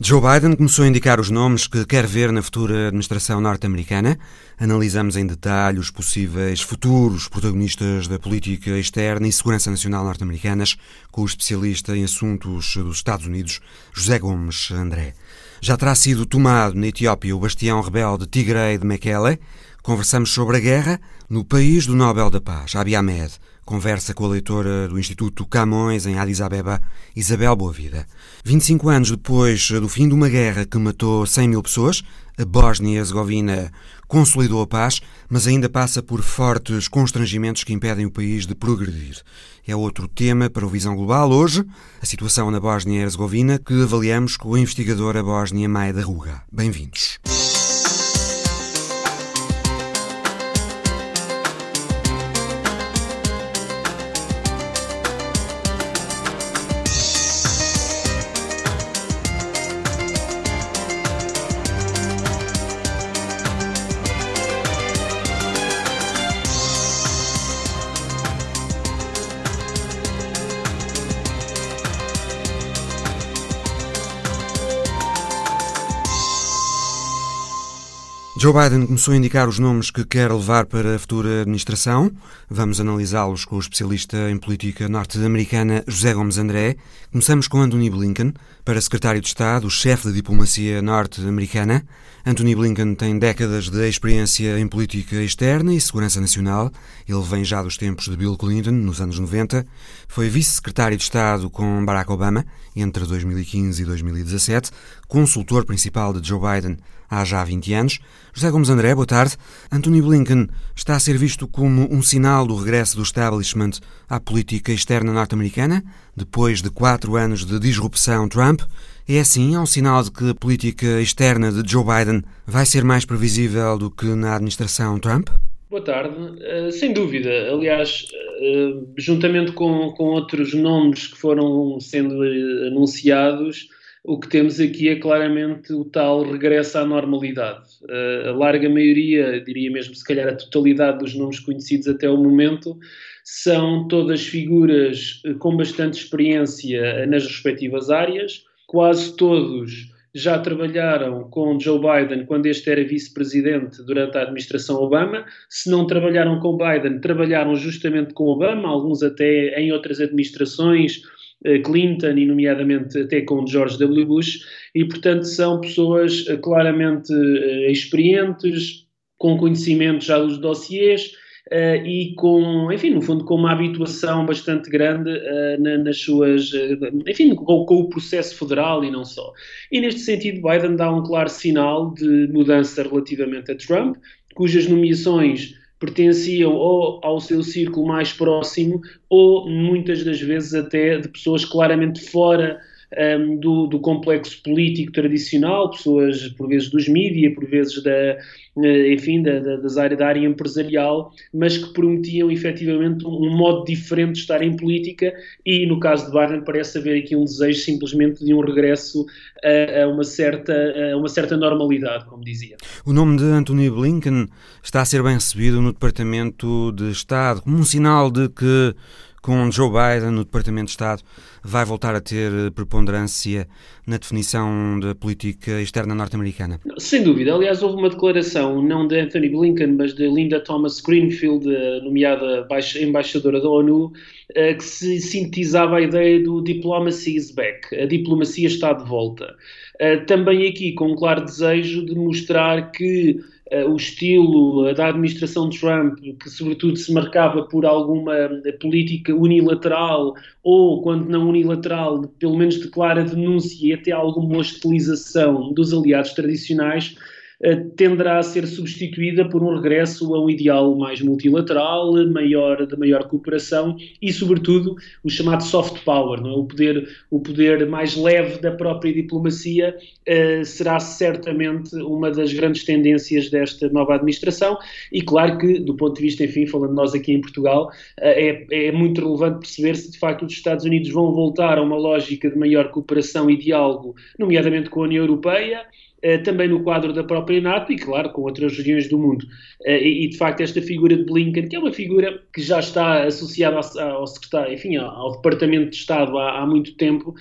Joe Biden começou a indicar os nomes que quer ver na futura administração norte-americana. Analisamos em detalhe os possíveis futuros protagonistas da política externa e segurança nacional norte-americanas com o especialista em assuntos dos Estados Unidos, José Gomes André. Já terá sido tomado na Etiópia o bastião rebelde Tigray de Mekele. Conversamos sobre a guerra no país do Nobel da Paz, Abiy Ahmed Conversa com a leitora do Instituto Camões, em Addis Abeba, Isabel Boavida. 25 anos depois do fim de uma guerra que matou 100 mil pessoas, a Bósnia-Herzegovina consolidou a paz, mas ainda passa por fortes constrangimentos que impedem o país de progredir. É outro tema para o Visão Global. Hoje, a situação na Bósnia-Herzegovina, que avaliamos com a investigadora bósnia Maia da Ruga. Bem-vindos. Joe Biden começou a indicar os nomes que quer levar para a futura administração. Vamos analisá-los com o especialista em política norte-americana José Gomes André. Começamos com Anthony Blinken, para secretário de Estado, chefe da diplomacia norte-americana. Anthony Blinken tem décadas de experiência em política externa e segurança nacional. Ele vem já dos tempos de Bill Clinton, nos anos 90. Foi vice-secretário de Estado com Barack Obama entre 2015 e 2017, consultor principal de Joe Biden há já 20 anos. José Gomes André, boa tarde. Anthony Blinken está a ser visto como um sinal do regresso do establishment à política externa norte-americana, depois de quatro anos de disrupção Trump. É assim, é um sinal de que a política externa de Joe Biden vai ser mais previsível do que na administração Trump? Boa tarde. Uh, sem dúvida. Aliás, uh, juntamente com, com outros nomes que foram sendo anunciados, o que temos aqui é claramente o tal regresso à normalidade. Uh, a larga maioria, diria mesmo se calhar a totalidade dos nomes conhecidos até o momento, são todas figuras uh, com bastante experiência nas respectivas áreas, quase todos já trabalharam com Joe Biden quando este era vice-presidente durante a administração Obama. Se não trabalharam com Biden, trabalharam justamente com Obama, alguns até em outras administrações eh, Clinton e, nomeadamente, até com George W. Bush, e, portanto, são pessoas eh, claramente eh, experientes, com conhecimento já dos dossiers. Uh, e com, enfim, no fundo, com uma habituação bastante grande uh, na, nas suas, uh, enfim, com, com, o processo federal e não só. E neste sentido, Biden dá um claro sinal de mudança relativamente a Trump, cujas nomeações pertenciam ou ao seu círculo mais próximo ou muitas das vezes até de pessoas claramente fora um, do, do, complexo político tradicional, pessoas por vezes dos mídias, por vezes da, eh, enfim, da, da, das áreas, da área empresarial, mas que prometiam efetivamente um, um, modo diferente de estar em política e no caso de Biden parece haver aqui um desejo simplesmente de um regresso a, a uma, certa, a uma certa normalidade, como dizia. O nome de Anthony Blinken está a ser bem recebido no Departamento de Estado como um sinal de que com Joe Biden no Departamento de Estado, vai voltar a ter eh, preponderância na definição da política externa norte-americana? Sem dúvida. Aliás, houve uma declaração, não de Anthony Blinken, mas de Linda Thomas Greenfield, eh, nomeada embaixadora da ONU, eh, que se sintetizava a ideia do diplomacy is back, a diplomacia está de volta. Também aqui com um claro desejo de mostrar que o estilo da administração de Trump, que sobretudo se marcava por alguma eh, política unilateral, ou quando não unilateral, pelo menos de clara denúncia e até alguma hostilização dos aliados tradicionais, eh, tenderá a ser substituída por um regresso a um ideal mais multilateral, maior, de maior cooperação e, sobretudo, o chamado soft power, não é? o, poder, o poder mais leve da própria diplomacia, uh, será certamente uma das grandes tendências desta nova administração e, claro que, do ponto de vista, enfim, falando nós aqui em Portugal, uh, é, é muito relevante perceber se, de facto, os Estados Unidos vão voltar a uma lógica de maior cooperação e diálogo, nomeadamente com a União Europeia, também no quadro da própria NATO e, claro, com outras regiões do mundo. Uh, e, de facto, esta figura de Blinken, que é uma figura que já está associada ao, secretário, enfim, ao, Departamento de Estado há, há muito tempo,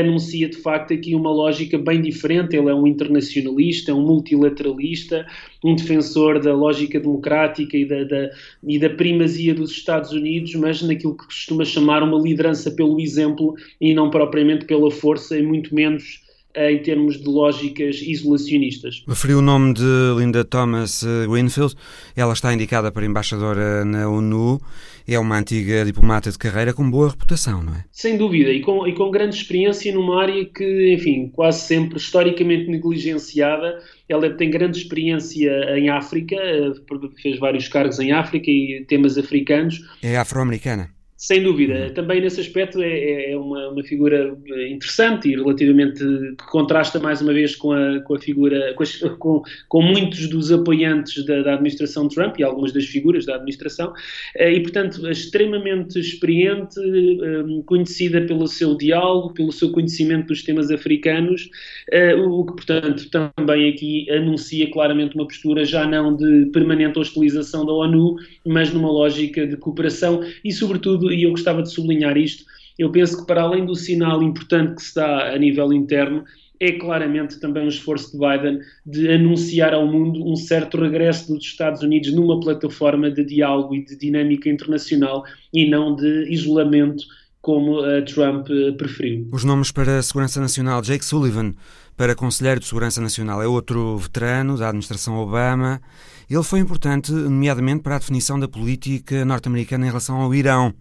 anuncia de facto aqui uma lógica bem diferente. Ele é um internacionalista, é um multilateralista, um defensor da lógica democrática e da, da, e da primazia dos Estados Unidos, mas naquilo que costuma chamar uma liderança pelo exemplo e não propriamente pela força, e muito menos eh, em termos de lógicas isolacionistas. Referiu o nome de Linda Thomas eh, Greenfield. Ela está indicada para embaixadora na ONU. É uma antiga diplomata de carreira com boa reputação, não é? Sem dúvida, e com, e com grande experiência numa área que, enfim, quase sempre historicamente negligenciada. Ela tem grande experiência em África, eh, fez vários cargos em África e temas africanos. É afro-americana. Sem dúvida. Uhum. Também nesse aspecto é, é, é uma, uma, figura interessante e relativamente que contrasta mais uma vez com a, com a figura, com, as, com, com, muitos dos apoiantes da, da, administração Trump e algumas das figuras da administração, eh, e portanto extremamente experiente, eh, conhecida pelo seu diálogo, pelo seu conhecimento dos temas africanos, eh, o que portanto também aqui anuncia claramente uma postura já não de permanente hostilização da ONU, mas numa lógica de cooperação e sobretudo e eu gostava de sublinhar isto, eu penso que para além do sinal importante que se dá a nível interno, é claramente também um esforço de Biden de anunciar ao mundo um certo regresso dos Estados Unidos numa plataforma de diálogo e de dinâmica internacional e não de isolamento como Trump eh, preferiu. Os nomes para a Segurança Nacional, Jake Sullivan, para Conselheiro de Segurança Nacional, é outro veterano da administração Obama. Ele foi importante, nomeadamente, para a definição da política norte-americana em relação ao Irão.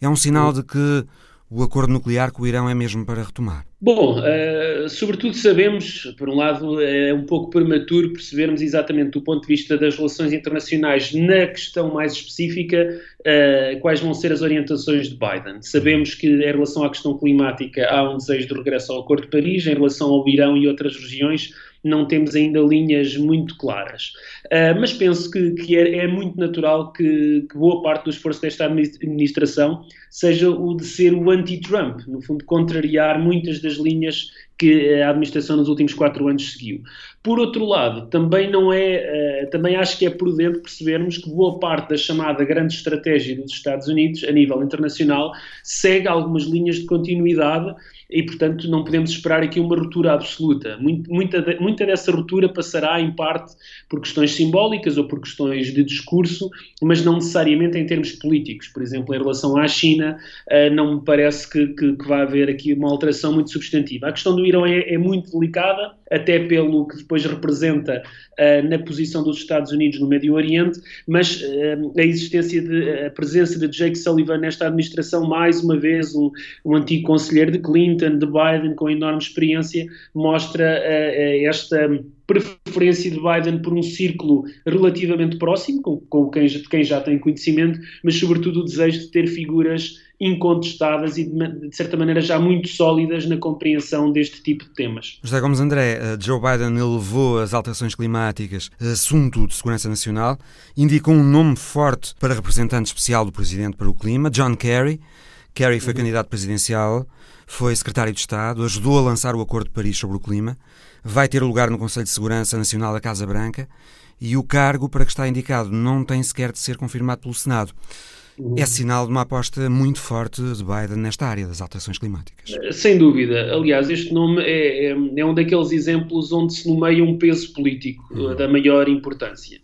É um sinal de que o acordo nuclear com o Irão é mesmo para retomar? Bom, uh, sobretudo sabemos, por um lado, é um pouco prematuro percebermos exatamente do ponto de vista das relações internacionais, na questão mais específica, uh, quais vão ser as orientações de Biden. Sabemos que, em relação à questão climática, há um desejo de regresso ao Acordo de Paris, em relação ao Irão e outras regiões, não temos ainda linhas muito claras. Uh, mas penso que, que é, é, muito natural que, que, boa parte do esforço desta administração seja o de ser o anti-Trump, no fundo, contrariar muitas das linhas que a administração nos últimos quatro anos seguiu. Por outro lado, também não é, uh, também acho que é prudente percebermos que boa parte da chamada grande estratégia dos Estados Unidos, a nível internacional, segue algumas linhas de continuidade e, portanto, não podemos esperar aqui uma ruptura absoluta. Muita, muita dessa ruptura passará, em parte, por questões simbólicas ou por questões de discurso, mas não necessariamente em termos políticos. Por exemplo, em relação à China, eh, não me parece que, que, que vai haver aqui uma alteração muito substantiva. A questão do Irão é, é muito delicada, até pelo que depois representa uh, na posição dos Estados Unidos no Médio Oriente, mas uh, a existência de a presença de Jake Sullivan nesta administração, mais uma vez um, um antigo conselheiro de Clinton, de Biden, com enorme experiência, mostra uh, esta preferência de Biden por um círculo relativamente próximo, com, com quem, quem já tem conhecimento, mas sobretudo o desejo de ter figuras incontestadas e de, de, certa maneira já muito sólidas na compreensão deste tipo de temas. José Gomes André, eh, Joe Biden elevou as alterações climáticas assunto de segurança nacional, indicou um nome forte para representante especial do presidente para o clima, John Kerry. Kerry foi uhum. candidato presidencial, foi secretário de Estado, ajudou a lançar o Acordo de Paris sobre o clima, vai ter lugar no Conselho de Segurança Nacional da Casa Branca e o cargo para que está indicado não tem sequer de ser confirmado pelo Senado. É sinal de uma aposta muito forte de Biden nesta área das alterações climáticas. Sem dúvida. Aliás, este nome é, é, é um daqueles exemplos onde se nomeia um peso político uhum. da maior importância.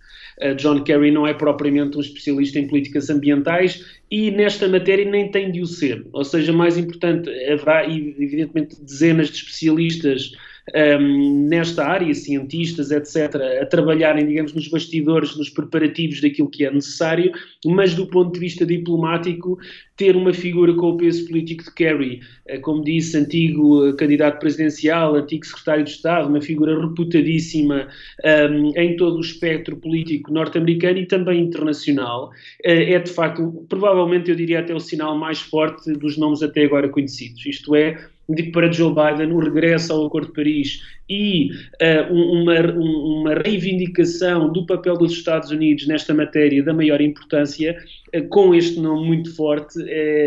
John Kerry não é propriamente um especialista em políticas ambientais e nesta matéria nem tem de o ser. Ou seja, mais importante, haverá evidentemente dezenas de especialistas um, nesta área, cientistas, etc., a trabalharem, digamos, nos bastidores, nos preparativos daquilo que é necessário, mas do ponto de vista diplomático, ter uma figura com o peso político de Kerry, eh, como disse, antigo candidato presidencial, antigo secretário de Estado, uma figura reputadíssima um, em todo o espectro político norte-americano e também internacional, eh, é de facto, provavelmente eu diria até o sinal mais forte dos nomes até agora conhecidos. Isto é, de que para Joe Biden o regresso ao Acordo de Paris e uh, uma, uma reivindicação do papel dos Estados Unidos nesta matéria da maior importância com este nome muito forte,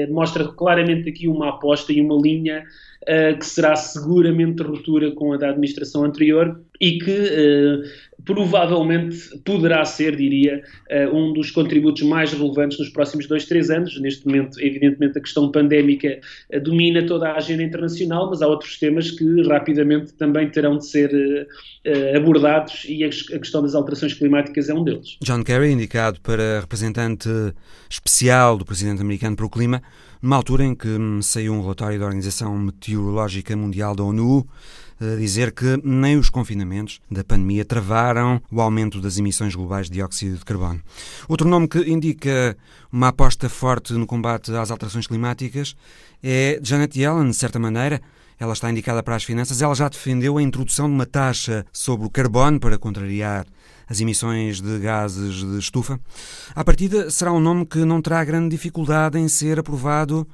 mostra claramente aqui uma aposta e uma linha uh, que será seguramente ruptura com a da administração anterior e que uh, provavelmente poderá ser, diria, uh, um dos contributos mais relevantes nos próximos dois, três anos. Neste momento, evidentemente, a questão pandémica domina toda a agenda internacional, mas há outros temas que rapidamente também terão de ser abordados e a questão das alterações climáticas é um deles. John Kerry, indicado para representante especial do presidente americano para o clima, numa altura em que hum, saiu um relatório da Organização Meteorológica Mundial da ONU a dizer que nem os confinamentos da pandemia travaram o aumento das emissões globais de dióxido de carbono. Outro nome que indica uma aposta forte no combate às alterações climáticas é Janet Yellen, de certa maneira. Ela está indicada para as finanças. Ela já defendeu a introdução de uma taxa sobre o carbono para contrariar as emissões de gases de estufa. À partida, será um nome que não terá grande dificuldade em ser aprovado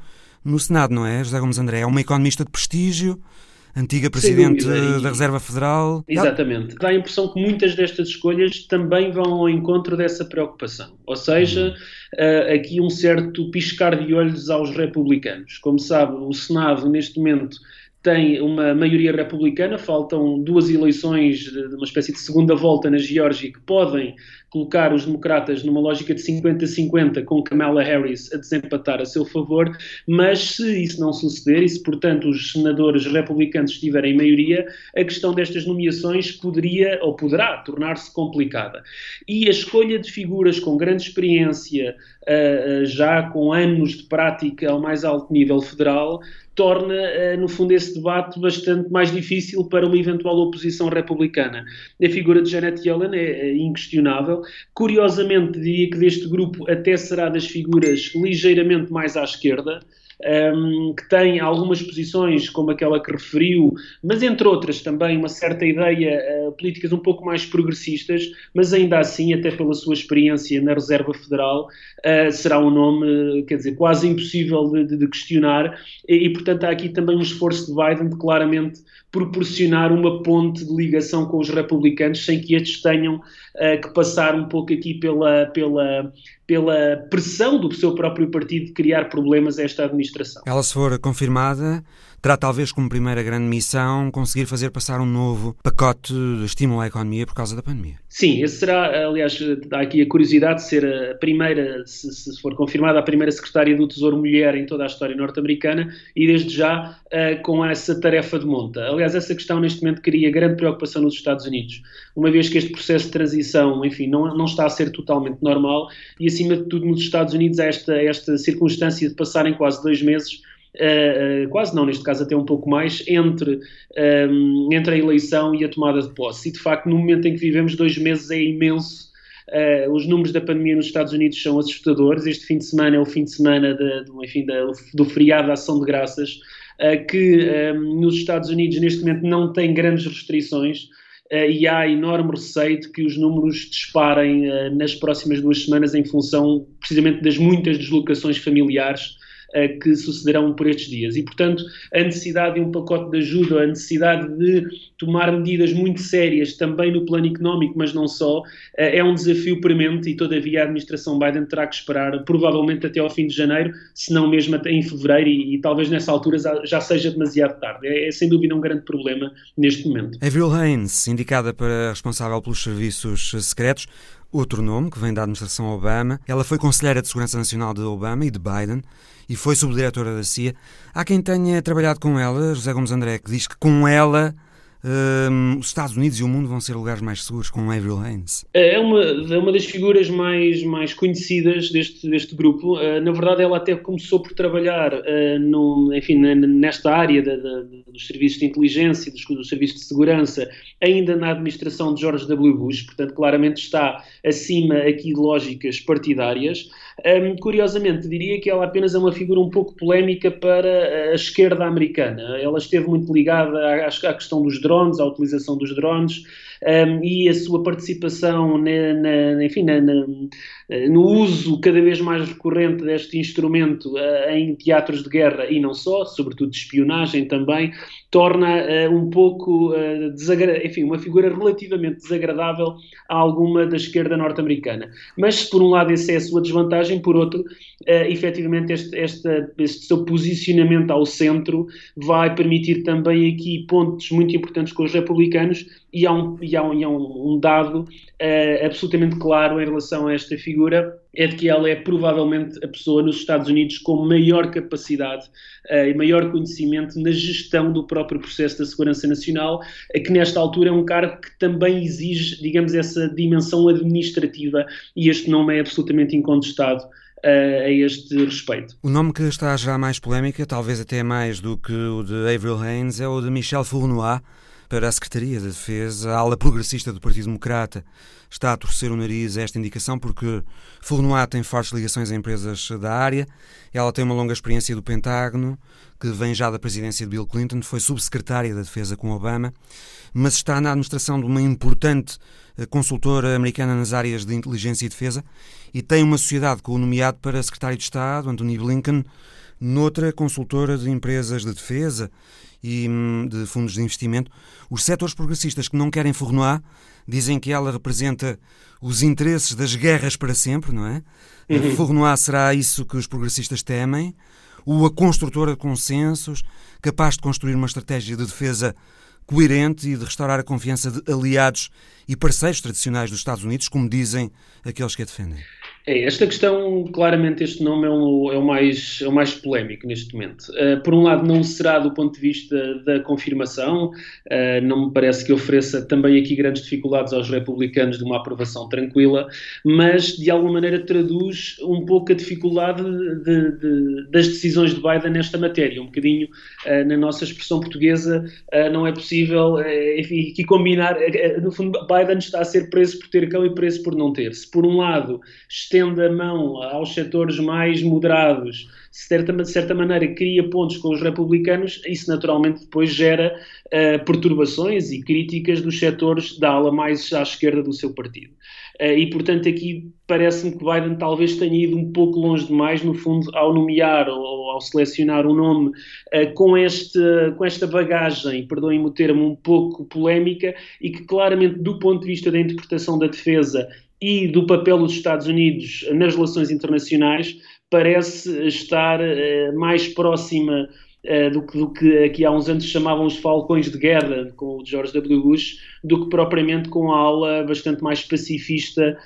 no Senado, não é, José Gomes André? É uma economista de prestígio, antiga Presidente da Reserva Federal. Exatamente. Dá a impressão que muitas destas escolhas também vão ao encontro dessa preocupação. Ou seja, uh, aqui um certo piscar de olhos aos republicanos. Como sabe, o Senado, neste momento, tem uma maioria republicana, faltam duas eleições de uma espécie de segunda volta na Geórgia que podem colocar os democratas numa lógica de 50-50 com Kamala Harris a desempatar a seu favor, mas se isso não suceder e se, portanto, os senadores republicanos estiverem em maioria, a questão destas nomeações poderia ou poderá tornar-se complicada. E a escolha de figuras com grande experiência, uh, uh, já com anos de prática ao mais alto nível federal, torna, uh, no fundo, esse debate bastante mais difícil para uma eventual oposição republicana. A figura de Janet Yellen é, é Curiosamente, diria que deste grupo até será das figuras ligeiramente mais à esquerda, um, que tem algumas posições, como aquela que referiu, mas entre outras também uma certa ideia, uh, políticas um pouco mais progressistas, mas ainda assim, até pela sua experiência na Reserva Federal, uh, será um nome, quer dizer, quase impossível de, de, de questionar, e, e, portanto há aqui também um esforço de Biden de claramente proporcionar uma ponte de ligação com os republicanos sem que estes tenham uh, que passar um pouco aqui pela, pela, pela pressão do seu próprio partido de criar problemas a esta administração. Ela, se for confirmada, terá talvez como primeira grande missão conseguir fazer passar um novo pacote de estímulo à economia por causa da pandemia. Sim, esse será, aliás, há aqui a curiosidade de ser a primeira, se, se for confirmada, a primeira secretária do Tesouro Mulher em toda a história norte-americana e desde já uh, com essa tarefa de monta. Aliás, essa questão neste momento cria grande preocupação nos Estados Unidos, uma vez que este processo de transição, enfim, não, não está a ser totalmente normal e acima de tudo nos Estados Unidos há esta, esta circunstância de passarem quase dois meses Uh, quase não, neste caso até um pouco mais, entre, um, ehm, entre a eleição e a tomada de posse. E de facto, no momento em que vivemos, dois meses é imenso. Uh, os números da pandemia nos Estados Unidos são assustadores. Este fim de semana é o fim de semana de, de, enfim, do feriado da Ação de Graças, uh, que um, ehm, nos Estados Unidos neste momento não tem grandes restrições. Uh, e há enorme receio de que os números disparem nas próximas duas semanas em função precisamente das muitas deslocações familiares uh, que sucederão por estes dias. E, portanto, a necessidade de um pacote de ajuda, a necessidade de tomar medidas muito sérias também no plano económico, mas não só, uh, é um desafio premente e, todavia, a administração Biden terá que esperar provavelmente até ao fim de janeiro, se não mesmo até em fevereiro, e, e talvez nessa altura já seja demasiado tarde. É, é, sem dúvida um grande problema neste momento. Avril Haines, indicada para responsável pelos serviços secretos, outro nome que vem da administração Obama. Ela foi conselheira de Segurança Nacional de Obama e de Biden e foi subdiretora da CIA. Há quem tenha trabalhado com ela, José Gomes André, que diz que com ela um, os Estados Unidos e o mundo vão ser lugares mais seguros com Avril Haines. É uma, é uma das figuras mais, mais conhecidas deste, deste grupo. Uh, na verdade, ela até começou por trabalhar uh, no, enfim, nesta área de, de, dos serviços de inteligência, dos, dos, serviços de segurança, ainda na administração de George W. Bush, portanto, claramente está acima aqui de lógicas partidárias. Um, curiosamente, diria que ela apenas é uma figura um pouco polémica para a esquerda americana. Ela esteve muito ligada à, à questão dos drones, a utilização dos drones um, e a sua participação na, na, enfim, na, no uso cada vez mais recorrente deste instrumento uh, em teatros de guerra e não só, sobretudo de espionagem também, torna uh, um pouco, uh, enfim, uma figura relativamente desagradável a alguma da esquerda norte-americana. Mas, por um lado essa é a sua desvantagem, por outro, uh, efetivamente este, este, este seu posicionamento ao centro vai permitir também aqui pontos muito importantes com os republicanos e há um, e há um, há um dado uh, absolutamente claro em relação a esta figura, é de que ela é provavelmente a pessoa nos Estados Unidos com maior capacidade uh, e maior conhecimento na gestão do próprio processo da segurança nacional, que nesta altura é um cargo que também exige, digamos, essa dimensão administrativa e este nome é absolutamente incontestado a este respeito. O nome que está já mais polémica, talvez até mais do que o de Avril Haines, é o de Michel Fournois, para a Secretaria da Defesa, a ala progressista do Partido Democrata está a torcer o nariz a esta indicação porque Fournois tem fortes ligações a empresas da área, ela tem uma longa experiência do Pentágono, que vem já da presidência de Bill Clinton, foi subsecretária da Defesa com Obama, mas está na administração de uma importante eh, consultora americana nas áreas de inteligência e defesa e tem uma sociedade com o nomeado para secretário de Estado, Anthony Blinken, noutra consultora de empresas de defesa e hum, de fundos de investimento. Os setores progressistas que não querem Fournois dizem que ela representa os interesses das guerras para sempre, não é? Uhum. Fournois será isso que os progressistas temem, ou a construtora de consensos, capaz de construir uma estratégia de defesa coerente e de restaurar a confiança de aliados e parceiros tradicionais dos Estados Unidos, como dizem aqueles que a defendem. É, esta questão, claramente, este nome é, um, é, o, mais, é o mais polémico neste momento. Uh, por um lado, não será do ponto de vista da confirmação, uh, não me parece que ofereça também aqui grandes dificuldades aos republicanos de uma aprovação tranquila, mas de alguma maneira traduz um pouco a dificuldade de, de, das decisões de Biden nesta matéria. Um bocadinho, uh, na nossa expressão portuguesa, não é possível, enfim, combinar. no fundo, Biden está a ser preso por ter cão e preso por não ter. Se por um lado, estende a mão aos setores mais moderados, de certa, de certa maneira cria pontos com os republicanos, isso naturalmente depois gera uh, perturbações e críticas dos setores da ala mais à esquerda do seu partido. Uh, e, portanto, aqui parece-me que Biden talvez tenha ido um pouco longe demais, no fundo, ao nomear ou ao selecionar um nome uh, com, este, com esta bagagem, perdoem-me o termo, um pouco polémica e que claramente, do ponto de vista da interpretação da defesa e do papel dos Estados Unidos nas relações internacionais parece estar uh, mais próxima uh, do, que, do, que, aqui há uns anos chamavam os falcões de guerra com o George W. Bush, do que propriamente com a ala bastante mais pacifista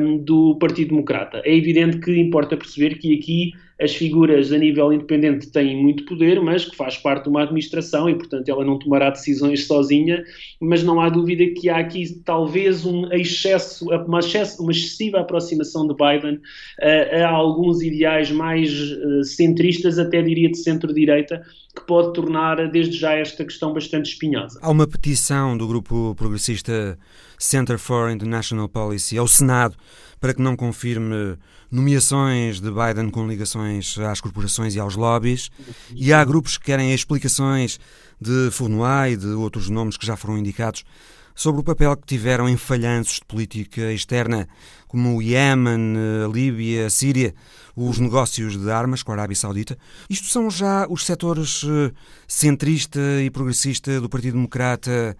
um, do Partido Democrata. É evidente que importa perceber que aqui as figuras a nível independente têm muito poder, mas que faz parte de uma administração e, portanto, ela não tomará decisões sozinha. Mas não há dúvida que há aqui talvez um excesso, uma, excesso, uma excessiva aproximação de Biden uh, a alguns ideais mais uh, centristas, até diria de centro-direita, que pode tornar desde já esta questão bastante espinhosa. Há uma petição do grupo progressista Center for International Policy ao Senado para que não confirme nomeações de Biden com ligações às corporações e aos lobbies, e há grupos que querem explicações de Fournois e de outros nomes que já foram indicados sobre o papel que tiveram em falhanços de política externa, como o Iémen, a Líbia, a Síria, os negócios de armas com a Arábia Saudita. Isto são já os setores eh, centrista e progressista do Partido Democrata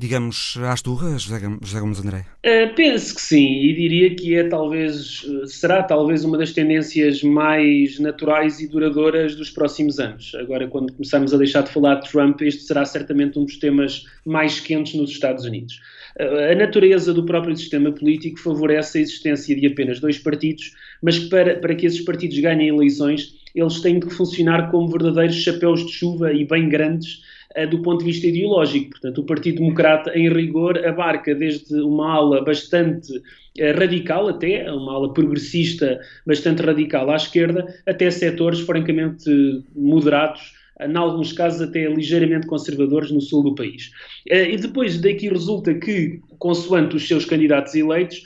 digamos, às turras, José Gomes André? Uh, penso que sim, e diria que é talvez, eh, será talvez uma das tendências mais naturais e duradouras dos próximos anos. Agora, quando começarmos a deixar de falar de Trump, este será certamente um dos temas mais quentes nos Estados Unidos. Uh, a natureza do próprio sistema político favorece a existência de apenas dois partidos, mas para, para que esses partidos ganhem eleições, eles têm de funcionar como verdadeiros chapéus de chuva e bem grandes eh, do ponto de vista ideológico. Portanto, o Partido Democrata, em rigor, abarca desde uma ala bastante eh, radical, até uma ala progressista bastante radical à esquerda, até setores francamente moderados em alguns casos até ligeiramente conservadores no sul do país. E depois daqui resulta que, consoante os seus candidatos eleitos,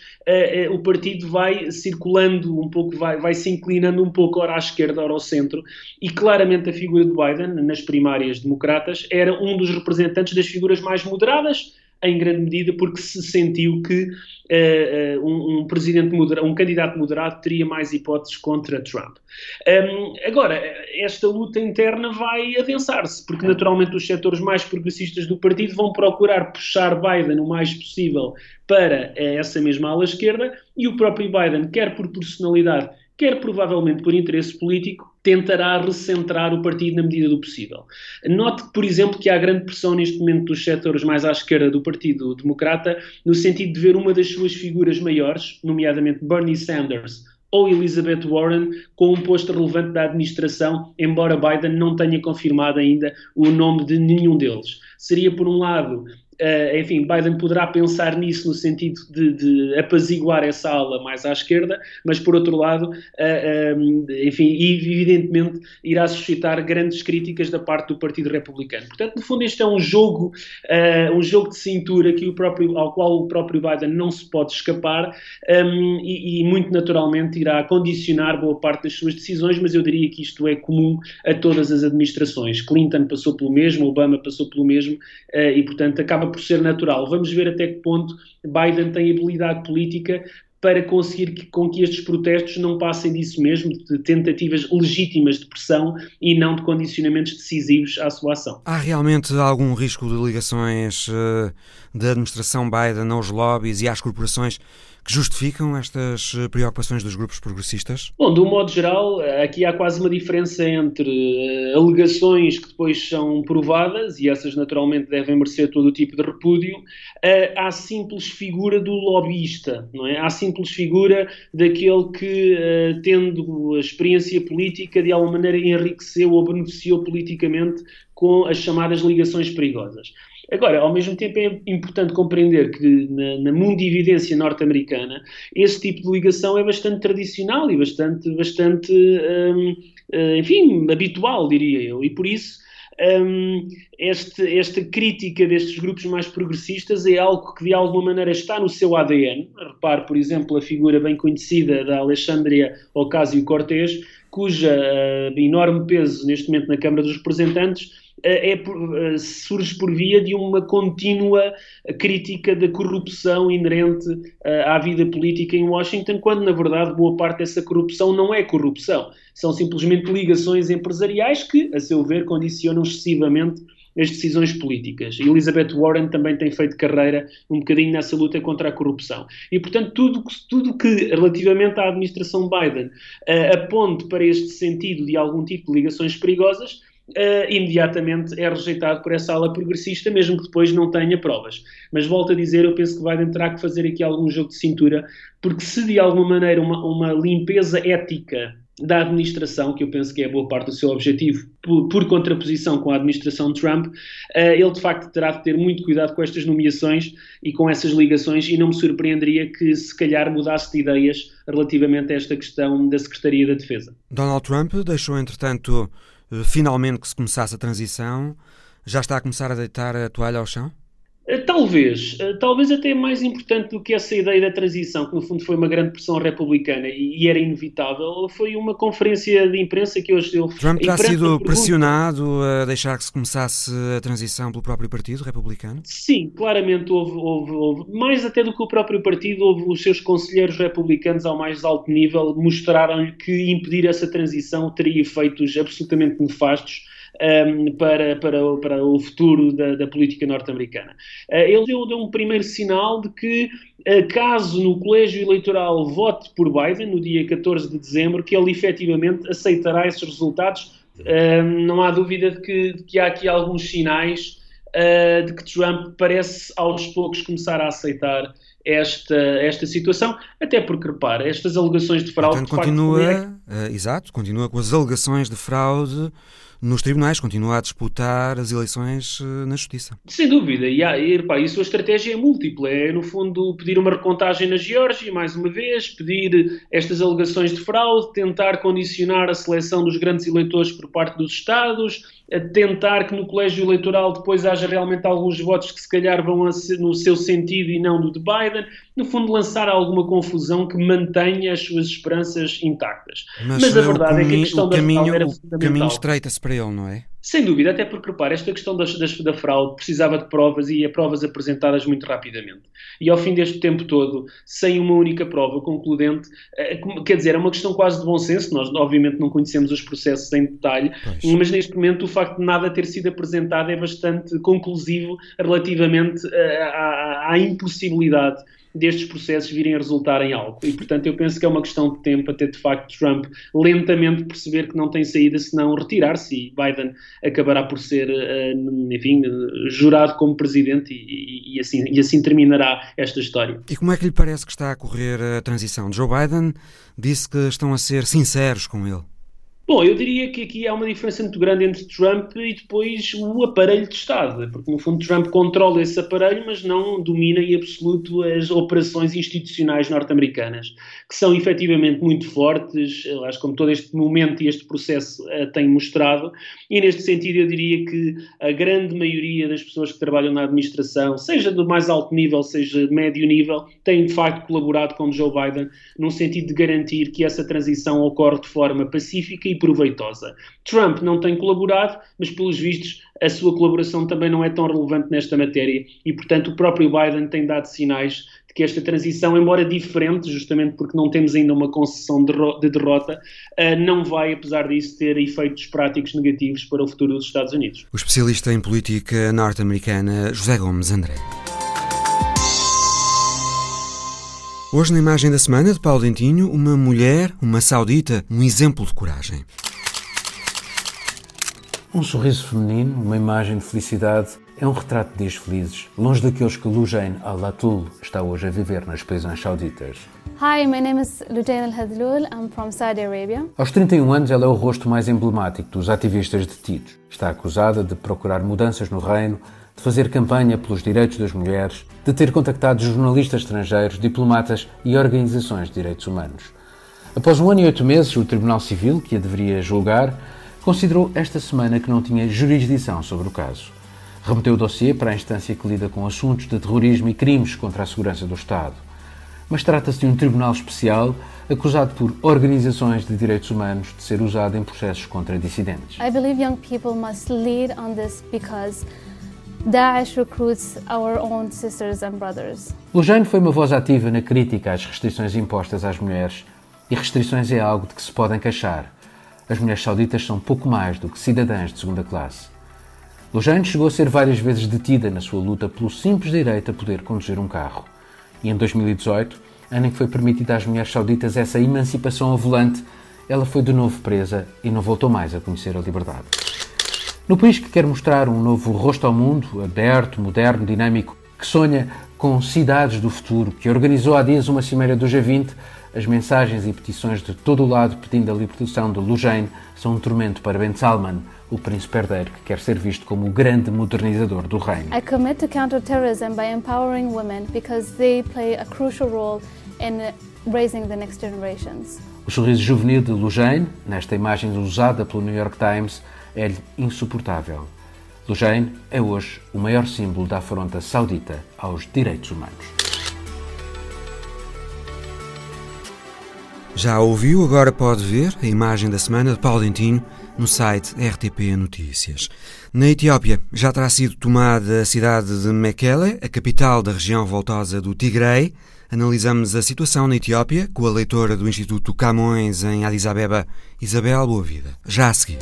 o partido vai circulando um pouco, vai, vai se inclinando um pouco ora à esquerda, ora ao centro, e claramente a figura de Biden, nas primárias democratas, era um dos representantes das figuras mais moderadas, em grande medida porque se sentiu que uh, um, um, presidente moderado, um candidato moderado teria mais hipóteses contra Trump. Um, agora, esta luta interna vai adensar-se, porque naturalmente os setores mais progressistas do partido vão procurar puxar Biden o mais possível para uh, essa mesma ala esquerda e o próprio Biden, quer por personalidade, quer provavelmente por interesse político, tentará recentrar o partido na medida do possível. Note, por exemplo, que há grande pressão neste momento dos setores mais à esquerda do Partido Democrata, no sentido de ver uma das suas figuras maiores, nomeadamente Bernie Sanders, ou Elizabeth Warren com um posto relevante da administração, embora Biden não tenha confirmado ainda o nome de nenhum deles. Seria, por um lado, Uh, enfim, Biden poderá pensar nisso no sentido de, de, apaziguar essa ala mais à esquerda, mas por outro lado, uh, eh, um, eh, enfim, evidentemente irá suscitar grandes críticas da parte do Partido Republicano. Portanto, no fundo, este é um jogo, uh, um jogo de cintura que o próprio, ao qual o próprio Biden não se pode escapar um, e, e, muito naturalmente irá condicionar boa parte das suas decisões, mas eu diria que isto é comum a todas as administrações. Clinton passou pelo mesmo, Obama passou pelo mesmo e, portanto, acaba acaba por ser natural. Vamos ver até que ponto Biden tem habilidade política para conseguir que, com que estes protestos não passem disso mesmo, de tentativas legítimas de pressão e não de condicionamentos decisivos à sua ação. Há realmente algum risco de ligações uh, da administração Biden aos lobbies e às corporações que justificam estas eh, preocupações dos grupos progressistas? Bom, de um modo geral, aqui há quase uma diferença entre uh, alegações que depois são provadas, e essas naturalmente devem merecer todo o tipo de repúdio, à simples figura do lobbyista, não é? À simples figura daquele que, uh, tendo a experiência política, de alguma maneira enriqueceu ou beneficiou politicamente com as chamadas ligações perigosas. Agora, ao mesmo tempo, é importante compreender que na, na mundividência norte-americana esse tipo de ligação é bastante tradicional e bastante, bastante um, eh, enfim, habitual, diria eu. E por isso, um, este, esta crítica destes grupos mais progressisas é algo que de alguma maneira está no seu ADN. Repare, por exemplo, a figura bem conhecida da Alexandria Ocasio-Cortez, cuja uh, enorme peso neste momento na Câmara dos Representantes é, é, surge por via de uma contínua crítica da corrupção inerente à vida política em Washington, quando na verdade boa parte dessa corrupção não é corrupção, são simplesmente ligações empresariais que, a seu ver, condicionam excessivamente as decisões políticas. Elizabeth Warren também tem feito carreira um bocadinho nessa luta contra a corrupção. E, portanto, tudo, tudo que relativamente à administração Biden aponte para este sentido de algum tipo de ligações perigosas uh, imediatamente é rejeitado por essa ala progressista, mesmo que depois não tenha provas. Mas volto a dizer, eu penso que Biden terá que fazer aqui algum jogo de cintura, porque se de alguma maneira uma, uma limpeza ética da administração, que eu penso que é boa parte do seu objetivo, por, por contraposição com a administração Trump, uh, ele de facto terá de ter muito cuidado com estas nomeações e com essas ligações, e não me surpreenderia que se calhar mudasse de ideias relativamente a esta questão da Secretaria da Defesa. Donald Trump deixou, entretanto, finalmente que se começasse a transição, já está a começar a deitar a toalha ao chão? Eh, talvez, eh, talvez até mais importante do que essa ideia da transição, que no fundo foi uma grande pressão republicana e, era inevitável, foi uma conferência de imprensa que hoje ele Trump terá sido pressionado a deixar que se começasse a transição pelo próprio partido republicano? Sim, claramente houve, houve, houve, mais até do que o próprio partido, houve os seus conselheiros republicanos ao mais alto nível mostraram-lhe que impedir essa transição teria efeitos absolutamente nefastos um, para, para, para o futuro da, da política norte-americana. Uh, ele deu, deu, um primeiro sinal de que, uh, caso no colégio eleitoral vote por Biden, no dia 14 de dezembro, que ele efetivamente aceitará esses resultados. Não há dúvida de que, de que há aqui alguns sinais uh, de que Trump parece aos poucos começar a aceitar esta, esta situação, até porque, repara, estas alegações de fraude... Portanto, continua, facto, é... uh, exato, continua com as alegações de fraude nos tribunais, continua a disputar as eleições eh, na Justiça. Sem dúvida, e, há, e, repá, e a sua estratégia é múltipla. É, no fundo, pedir uma recontagem na Geórgia, mais uma vez, pedir estas alegações de fraude, tentar condicionar a seleção dos grandes eleitores por parte dos Estados, tentar que no colégio eleitoral depois haja realmente alguns votos que se calhar vão no seu sentido e não no de Biden. No fundo, lançar alguma confusão que mantenha as suas esperanças intactas. Mas, Mas a verdade é que a questão da caminho, era fundamental. O caminho estreita-se para ele, não é? Sem dúvida, até porque, repara, esta questão das, das, da fraude precisava de provas e a provas apresentadas muito rapidamente. E ao fim deste tempo todo, sem uma única prova concludente, eh, quer dizer, é uma questão quase de bom senso, nós obviamente não conhecemos os processos em detalhe, pois. mas neste momento o facto de nada ter sido apresentado é bastante conclusivo relativamente eh, à, à impossibilidade destes processos virem a resultar em algo. E, portanto, eu penso que é uma questão de tempo até, de facto, Trump lentamente perceber que não tem saída senão retirar-se e Biden acabará por ser, eh, enfim, jurado como presidente e, e, assim, e assim terminará esta história. E como é que lhe parece que está a correr a transição? Joe Biden disse que estão a ser sinceros com ele. Bom, eu diria que aqui há uma diferença muito grande entre Trump e depois o aparelho de Estado, porque no fundo Trump controla esse aparelho, mas não domina em absoluto as operações institucionais norte-americanas, que são efetivamente muito fortes, acho como todo este momento e este processo uh, tem mostrado, e neste sentido eu diria que a grande maioria das pessoas que trabalham na administração, seja do mais alto nível, seja de médio nível, têm de facto colaborado com Joe Biden num sentido de garantir que essa transição ocorre de forma pacífica e proveitosa. Trump não tem colaborado, mas pelos vistos a sua colaboração também não é tão relevante nesta matéria e, portanto, o próprio Biden tem dado sinais de que esta transição, embora diferente, justamente porque não temos ainda uma concessão de derrota, eh, não vai, apesar disso, ter efeitos práticos negativos para o futuro dos Estados Unidos. O especialista em política norte-americana José Gomes André. Hoje, na imagem da semana de Paulo Dentinho, uma mulher, uma saudita, um exemplo de coragem. Um sorriso feminino, uma imagem de felicidade, é um retrato de dias felizes, longe daqueles que Lujain al-Latul está hoje a viver nas prisões sauditas. Hi, my name is Lujain al-Hadlul. I'm from Saudi Arabia. Aos 31 anos, ela é o rosto mais emblemático dos ativistas detidos. Está acusada de procurar mudanças no reino, de fazer campanha pelos direitos das mulheres, de ter contactado jornalistas estrangeiros, diplomatas e organizações de direitos humanos. Após um ano e oito meses, o Tribunal Civil, que a deveria julgar, considerou esta semana que não tinha jurisdição sobre o caso. Remeteu o dossiê para a instância que lida com assuntos de terrorismo e crimes contra a segurança do Estado. Mas trata-se de um tribunal especial acusado por organizações de direitos humanos de ser usado em processos contra dissidentes. I believe young people must lead on this because Daesh recruits our own sisters and brothers. Lujane foi uma voz ativa na crítica às restrições impostas às mulheres, e restrições é algo de que se podem queixar. As mulheres sauditas são pouco mais do que cidadãs de segunda classe. Lujane chegou a ser várias vezes detida na sua luta pelo simples direito a poder conduzir um carro. E em 2018, ano em que foi permitida às mulheres sauditas essa emancipação ao volante, ela foi de novo presa e não voltou mais a conhecer a liberdade. No país que quer mostrar um novo rosto ao mundo, aberto, moderno, dinâmico, que sonha com cidades do futuro, que organizou há dias uma cimeira do G20, as mensagens e petições de todo o lado pedindo a libertação de Lujain são um tormento para Ben Salman, o príncipe herdeiro que quer ser visto como o grande modernizador do reino. I commit to counterterrorism by empowering women because they play a crucial role in raising the next generations. O sorriso juvenil de Lujain, nesta imagem usada pelo New York Times, é-lhe insuportável. Lujain é hoje o maior símbolo da afronta saudita aos direitos humanos. Já ouviu, agora pode ver a imagem da semana de Paulo Dentinho no site RTP Notícias. Na Etiópia já terá sido tomada a cidade de Mekele, a capital da região voltosa do Tigray. Analisamos a situação na Etiópia com a leitora do Instituto Camões em Addis Abeba, Isabel Boavida. Já a seguir.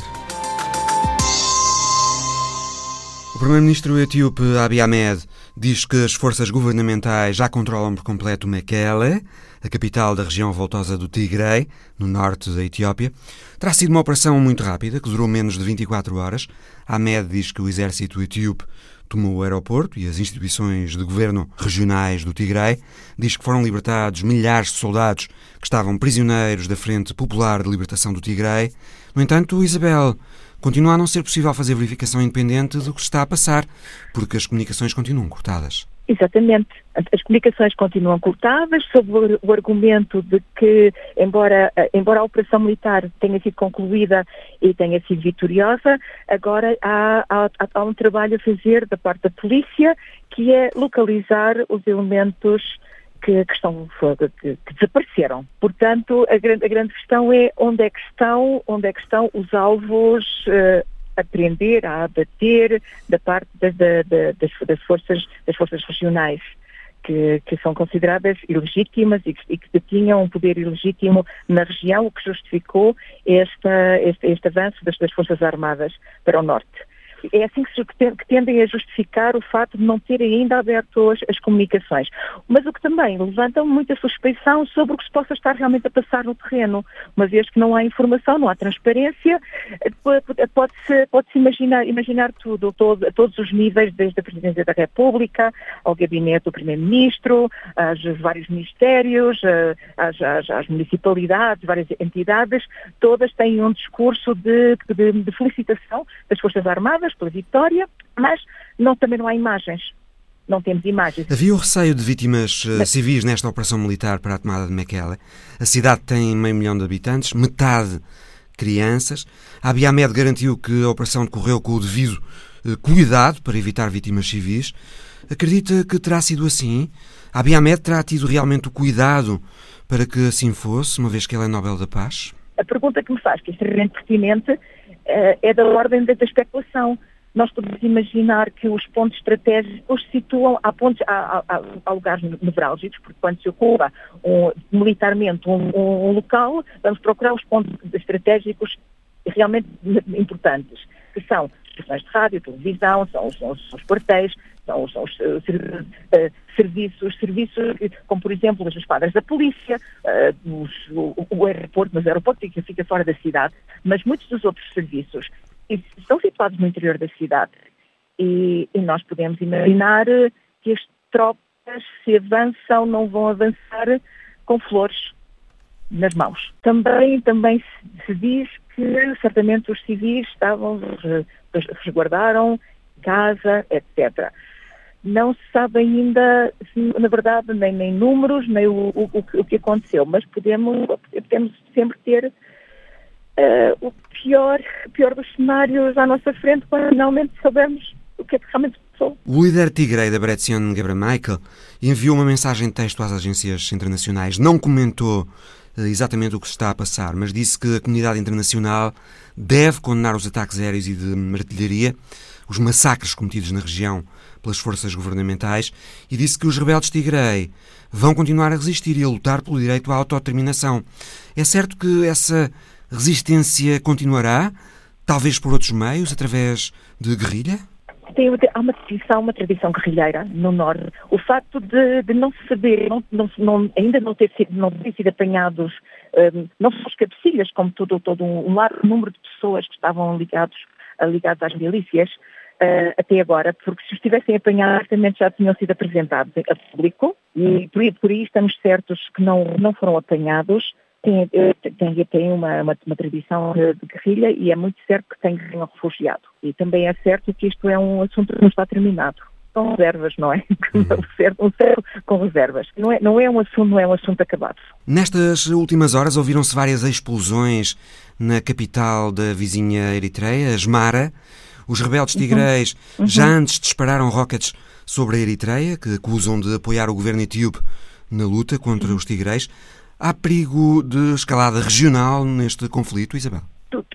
O primeiro-ministro etíope Abiy Ahmed diz que as forças governamentais já controlam por completo Mekele, a capital da região voltosa do Tigray, no norte da Etiópia. Terá sido uma operação muito rápida, que durou menos de 24 horas. Ahmed diz que o exército etíope tomou o aeroporto e as instituições de governo regionais do Tigray. Diz que foram libertados milhares de soldados que estavam prisioneiros da Frente Popular de Libertação do Tigray. No entanto, Isabel, continua a não ser possível fazer verificação independente do que está a passar, porque as comunicações continuam cortadas. Exatamente. As comunicações continuam cortadas sob o argumento de que, embora, embora a operação militar tenha sido concluída e tenha sido vitoriosa, agora há, há, há um trabalho a fazer da parte da polícia que é localizar os elementos que, que, estão, que, que, desapareceram. Portanto, a grande, a grande, questão é onde é que estão, onde é que estão os alvos uh, a prender, a abater da parte das, das, das, forças, das forças regionais. Que, que, são consideradas ilegítimas e que, e que detinham um poder ilegítimo na região, o que justificou esta, este, este avanço das, das Forças Armadas para o norte é assim que, tendem a justificar o fato de não terem ainda aberto as, as, comunicações. Mas o que também levanta muita suspeição sobre o que se possa estar realmente a passar no terreno. Uma vez que não há informação, não há transparência, pode-se pode -se imaginar, imaginar tudo, todo, a todos os níveis, desde a Presidência da República, ao gabinete do Primeiro-Ministro, aos vários ministérios, às, às, às, municipalidades, várias entidades, todas têm um discurso de, de, de felicitação das Forças Armadas, pela vitória, mas não, também não há imagens. Não temos imagens. Havia o receio de vítimas uh, civis nesta operação militar para a tomada de Mekele. A cidade tem meio milhão de habitantes, metade crianças. A Abiy Ahmed garantiu que a operação decorreu com o devido uh, cuidado para evitar vítimas civis. Acredita que terá sido assim? A Abiy Ahmed terá tido realmente o cuidado para que assim fosse, uma vez que ele é Nobel da Paz? A pergunta que me faz, que é extremamente pertinente, eh, é da ordem da, especulação. Nós podemos imaginar que os pontos estratégicos situam, há, pontos, há, há, há lugares nevrálgicos, porque quando se ocupa um, militarmente um, um, local, vamos procurar os pontos estratégicos realmente importantes, que são estações de rádio, televisão, são, são, são os quartéis, são, são os uh, serviços, serviços como por exemplo as esquadras da polícia, uh, os, o, o, aeroporto, mas o aeroporto fica, fica fora da cidade, mas muitos dos outros serviços estão situados no interior da cidade. E, e nós podemos imaginar que as tropas, se avançam, não vão avançar com flores nas mãos. Também, também se, diz que certamente os civis estavam, resguardaram casa, etc não se sabe ainda, na verdade, nem, nem números, nem o, o, o, que aconteceu, mas podemos, podemos sempre ter uh, o pior, pior dos cenários à nossa frente quando finalmente soubermos o que é que realmente passou. O líder tigrei da Bretzion Michael enviou uma mensagem de texto às agências internacionais. Não comentou exatamente o que se está a passar, mas disse que a comunidade internacional deve condenar os ataques aéreos e de artilharia, os massacres cometidos na região pelas forças governamentais e disse que os rebeldes Tigrei vão continuar a resistir e a lutar pelo direito à autodeterminação. É certo que essa resistência continuará, talvez por outros meios, através de guerrilha? Tem, há uma tradição, uma tradição guerrilheira no Norte. O facto de, de não saber, não, não, não, ainda não ter sido, não ter sido apanhados, um, não só os cabecilhas, como todo, todo um, um largo número de pessoas que estavam ligados, ligados às milícias, uh, até agora, porque se os tivessem apanhado, certamente já tinham sido apresentados a público e por, por aí estamos certos que não, não foram apanhados. Tem, eh, tem, tem uma, uma, uma, tradição de guerrilha e é muito certo que tem um refugiado. E também é certo que isto é um assunto que não está terminado com reservas, não é? Uhum. Um certo com reservas. Não é, não é um assunto, não é um assunto acabado. Nestas últimas horas ouviram-se várias explosões na capital da vizinha Eritreia, Asmara. Os rebeldes tigreis uhum. já antes dispararam rockets sobre a Eritreia, que acusam de apoiar o governo etíope na luta contra os tigreis. Há perigo de escalada regional neste conflito, Isabel?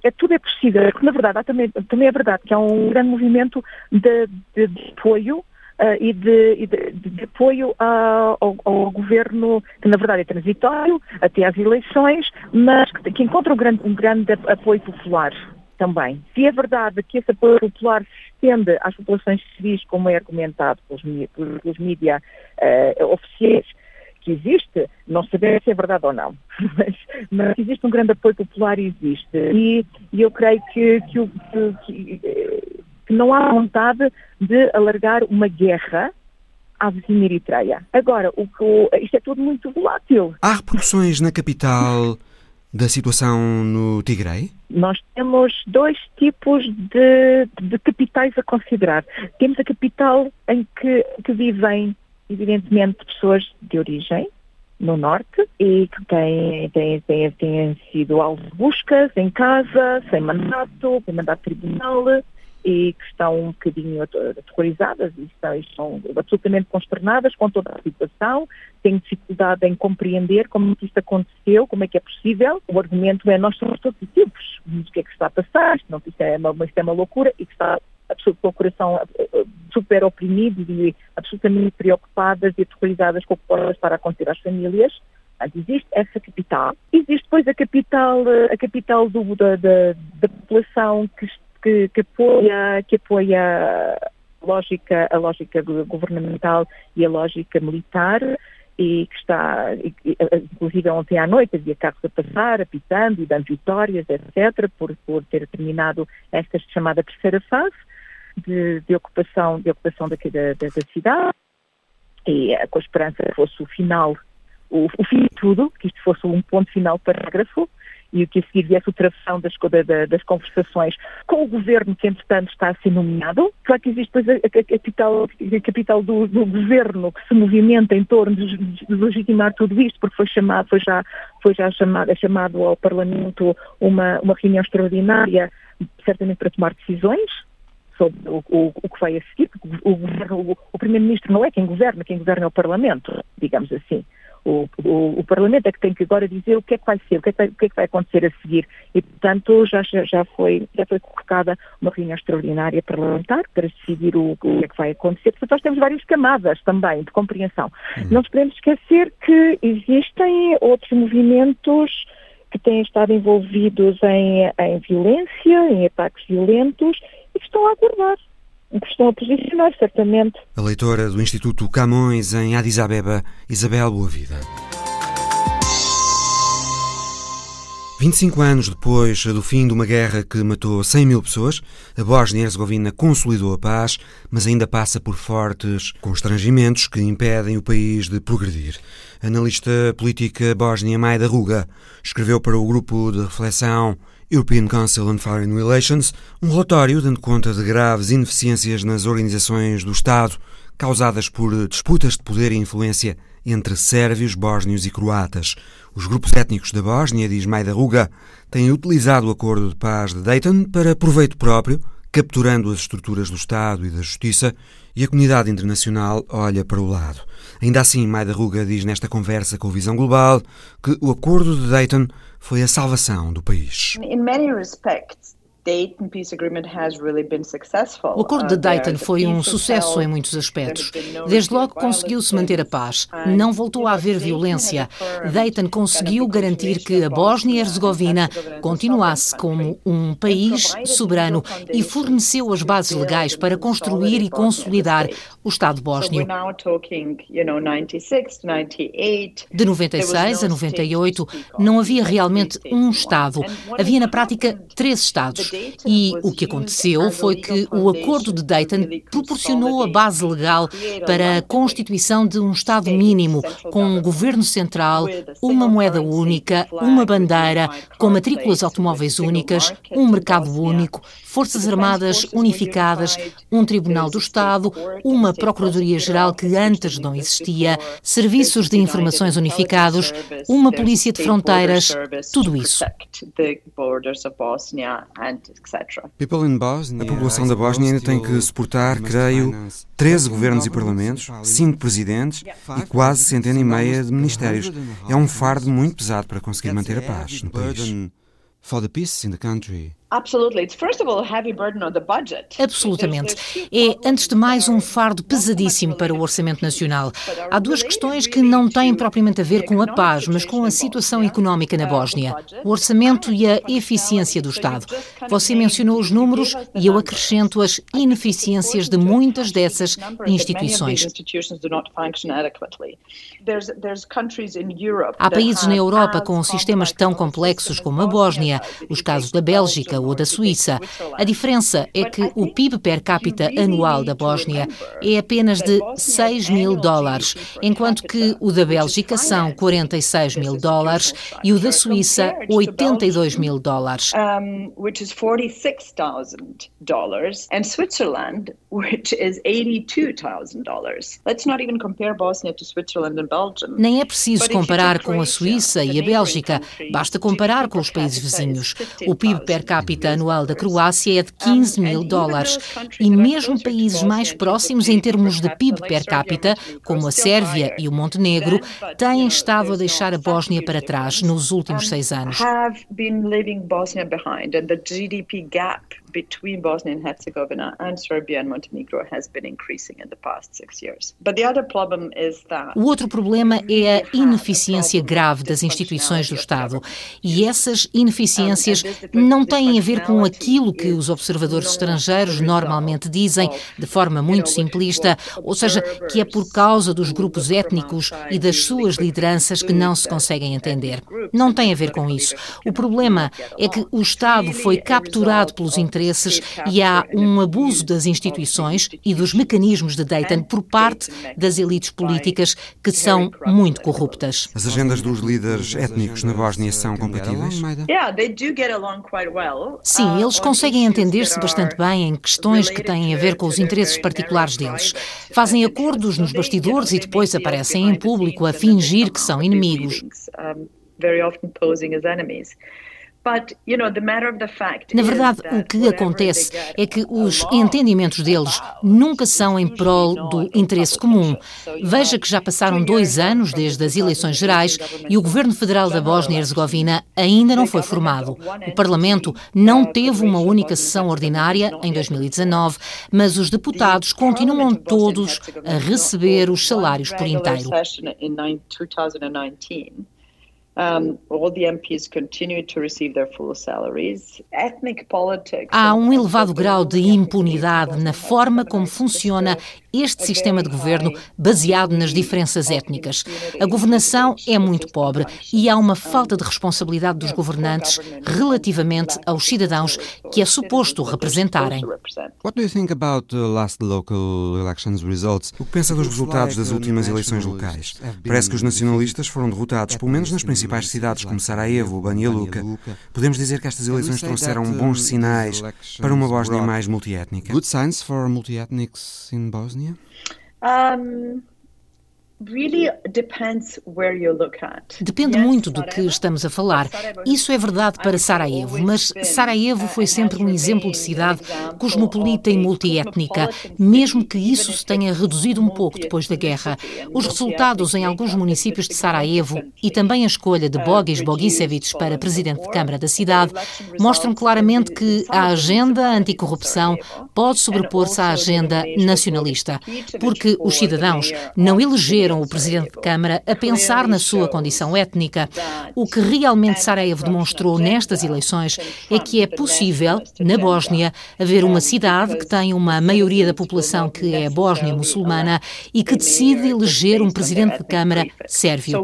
É, tudo é possível. Na verdade, também, também é verdade que há um grande movimento de, de, de apoio Uh, e, de, de, apoio ao, ao, governo, que na verdade é transitório, até às eleições, mas que, que encontra um grande, um grande apoio popular também. Se é verdade que esse apoio popular se estende às populações civis, como é argumentado pelos, pelos mídias uh, oficiais, que existe, não sabemos se é verdade ou não, mas, mas existe um grande apoio popular e existe. E, e eu creio que, que, que, que não há vontade de alargar uma guerra à vizinha Eritreia. Agora, o que, isto é tudo muito volátil. Há repercussões na capital da situação no Tigray? Nós temos dois tipos de, de capitais a considerar. Temos a capital em que, que vivem, evidentemente, pessoas de origem no norte e que têm, têm, têm, têm sido alvo de buscas em casa, sem mandato, sem mandato tribunal e que estão um bocadinho aterrorizadas e estão, estão absolutamente consternadas com toda a situação, têm dificuldade em compreender como é isto aconteceu, como é que é possível. O argumento é nós somos todos equipos, o que é que está a passar, isto, não, isto, é, uma, isto é uma loucura e que está com o coração eh, eh, super oprimido e absolutamente preocupadas e aterrorizadas com o que pode estar a acontecer às famílias. Mas existe essa capital. Existe depois a capital, eh, a capital do, da, da, da população que que, que apoia, que apoia a lógica, a lógica governamental e a lógica militar e que está, inclusive ontem à noite havia carros a passar, apitando e dando vitórias, etc., por, por ter terminado esta chamada terceira fase de, de ocupação, de ocupação da, da, da, cidade e eh, com a esperança que fosse o final, o, o fim de tudo, que isto fosse um ponto final parágrafo, e que a seguir viesse o travessão das, das conversações com o governo que, entretanto, está a ser nomeado. Claro que existe depois a, a, capital, a capital do, do, governo que se movimenta em torno de, de, legitimar tudo isto, porque foi chamado, foi já, foi já chamado, é chamado ao Parlamento uma, uma reunião extraordinária, certamente para tomar decisões, sobre o, o, o, que vai a seguir, porque o, o, Primeiro-Ministro não é quem governa, quem governa é o Parlamento, digamos assim. O, o, o, Parlamento é que tem que agora dizer o que é que vai ser, o que é que vai, que é que vai acontecer a seguir. E, portanto, já, já, foi, já foi colocada uma reunião extraordinária parlamentar para decidir o, o que é que vai acontecer. Portanto, nós temos várias camadas também de compreensão. Uhum. Não nos podemos esquecer que existem outros movimentos que têm estado envolvidos em, em violência, em ataques violentos e que estão a aguardar que estão a posicionar, certamente. A leitora do Instituto Camões em Addis Abeba, Isabel Boavida. 25 anos depois do fim de uma guerra que matou 100 mil pessoas, a Bósnia-Herzegovina consolidou a paz, mas ainda passa por fortes constrangimentos que impedem o país de progredir. Analista política bósnia Maida Ruga escreveu para o grupo de reflexão European Council on Foreign Relations, um relatório dando conta de graves ineficiências nas organizações do Estado, causadas por disputas de poder e influência entre sérvios, bósnios e croatas. Os grupos étnicos da Bósnia, diz Maida Ruga, têm utilizado o acordo de paz de Dayton para proveito próprio, capturando as estruturas do Estado e da Justiça, e a comunidade internacional olha para o lado. Ainda assim, Maida Ruga diz nesta conversa com Visão Global que o acordo de Dayton foi a salvação do país. In many respects, o acordo de uh, Dayton foi um sucesso em muitos aspectos. Desde logo conseguiu-se manter a paz. Não voltou a haver violência. Dayton conseguiu garantir que a Bósnia e Herzegovina continuasse como um país soberano e forneceu as bases legais para construir e consolidar o Estado bósnio. De 96 a 98, não havia realmente um Estado. Havia na prática três Estados. E o que aconteceu foi que o Acordo de Dayton proporcionou a base legal para a constituição de um Estado mínimo, com um governo central, uma moeda única, uma bandeira, com matrículas automóveis únicas, um mercado único, forças armadas unificadas, um Tribunal do Estado, uma Procuradoria-Geral que antes não existia, serviços de informações unificados, uma polícia de fronteiras, tudo isso. A população da Bósnia ainda tem que suportar, creio, 13 governos e parlamentos, 5 presidentes e quase centena e meia de ministérios. É um fardo muito pesado para conseguir manter a paz no país. Absolutamente. É, antes de mais, um fardo pesadíssimo para o Orçamento Nacional. Há duas questões que não têm propriamente a ver com a paz, mas com a situação económica na Bósnia: o orçamento e a eficiência do Estado. Você mencionou os números e eu acrescento as ineficiências de muitas dessas instituições. Há países na Europa com sistemas tão complexos como a Bósnia, os casos da Bélgica, Bélgica ou da Suíça. A diferença é que o PIB per capita anual da Bósnia é apenas de 6 mil dólares, enquanto que o da Bélgica são 46 mil dólares e o da Suíça 82 mil dólares. And Switzerland, which is $82,000. Let's not even compare Bosnia to Switzerland and Belgium. Nem é preciso comparar com a Suíça e a Bélgica, basta comparar com os países vizinhos. O PIB per capita anual da Croácia é de 15 mil dólares e mesmo países mais próximos em termos de PIB per capita, como a Sérvia e o Montenegro, têm estado a deixar a Bósnia para trás nos últimos seis anos. Between Bosnia and Herzegovina and Serbia and Montenegro has been increasing in the past six years. But the other problem is that o outro problema é a ineficiência grave das instituições do Estado. E essas ineficiências não têm a ver com aquilo que os observadores estrangeiros normalmente dizem, de forma muito simplista, ou seja, que é por causa dos grupos étnicos e das suas lideranças que não se conseguem entender. Não tem a ver com isso. O problema é que o Estado foi capturado pelos interesses interesses e há um abuso das instituições e dos mecanismos de Dayton por parte das elites políticas que são muito corruptas. As agendas dos líderes étnicos na Bósnia são compatíveis? Sim, eles conseguem entender-se bastante bem em questões que têm a ver com os interesses particulares deles. Fazem acordos nos bastidores e depois aparecem em público a fingir que são inimigos. Na verdade, o que acontece é que os entendimentos deles nunca são em prol do interesse comum. Veja que já passaram dois anos desde as eleições gerais e o governo federal da Bósnia-Herzegovina ainda não foi formado. O Parlamento não teve uma única sessão ordinária em 2019, mas os deputados continuam todos a receber os salários por inteiro. Há um elevado grau de impunidade na forma como funciona este sistema de governo baseado nas diferenças étnicas. A governação é muito pobre e há uma falta de responsabilidade dos governantes relativamente aos cidadãos que é suposto representarem. What do you think about the last local elections results? O que pensa dos resultados das últimas eleições locais? Parece que os nacionalistas foram derrotados, pelo menos nas principais cidades como Sarajevo, Banja Luka. Podemos dizer que estas eleições trouxeram bons sinais para uma Bósnia mais multiétnica. Good signs for multiethnics in Bosnia? Um, Depende muito do que estamos a falar. Isso é verdade para Sarajevo, mas Sarajevo foi sempre um exemplo de cidade cosmopolita e multiétnica, mesmo que isso se tenha reduzido um pouco depois da guerra. Os resultados em alguns municípios de Sarajevo e também a escolha de Bogis Bogisevic para presidente de Câmara da cidade mostram claramente que a agenda anticorrupção pode sobrepor-se à agenda nacionalista, porque os cidadãos não elegeram elegeram o presidente de Câmara a pensar na sua condição étnica. O que realmente Sarajevo demonstrou nestas eleições é que é possível, na Bósnia, haver uma cidade que tem uma maioria da população que é bósnia muçulmana e que decide eleger um presidente de Câmara sérvio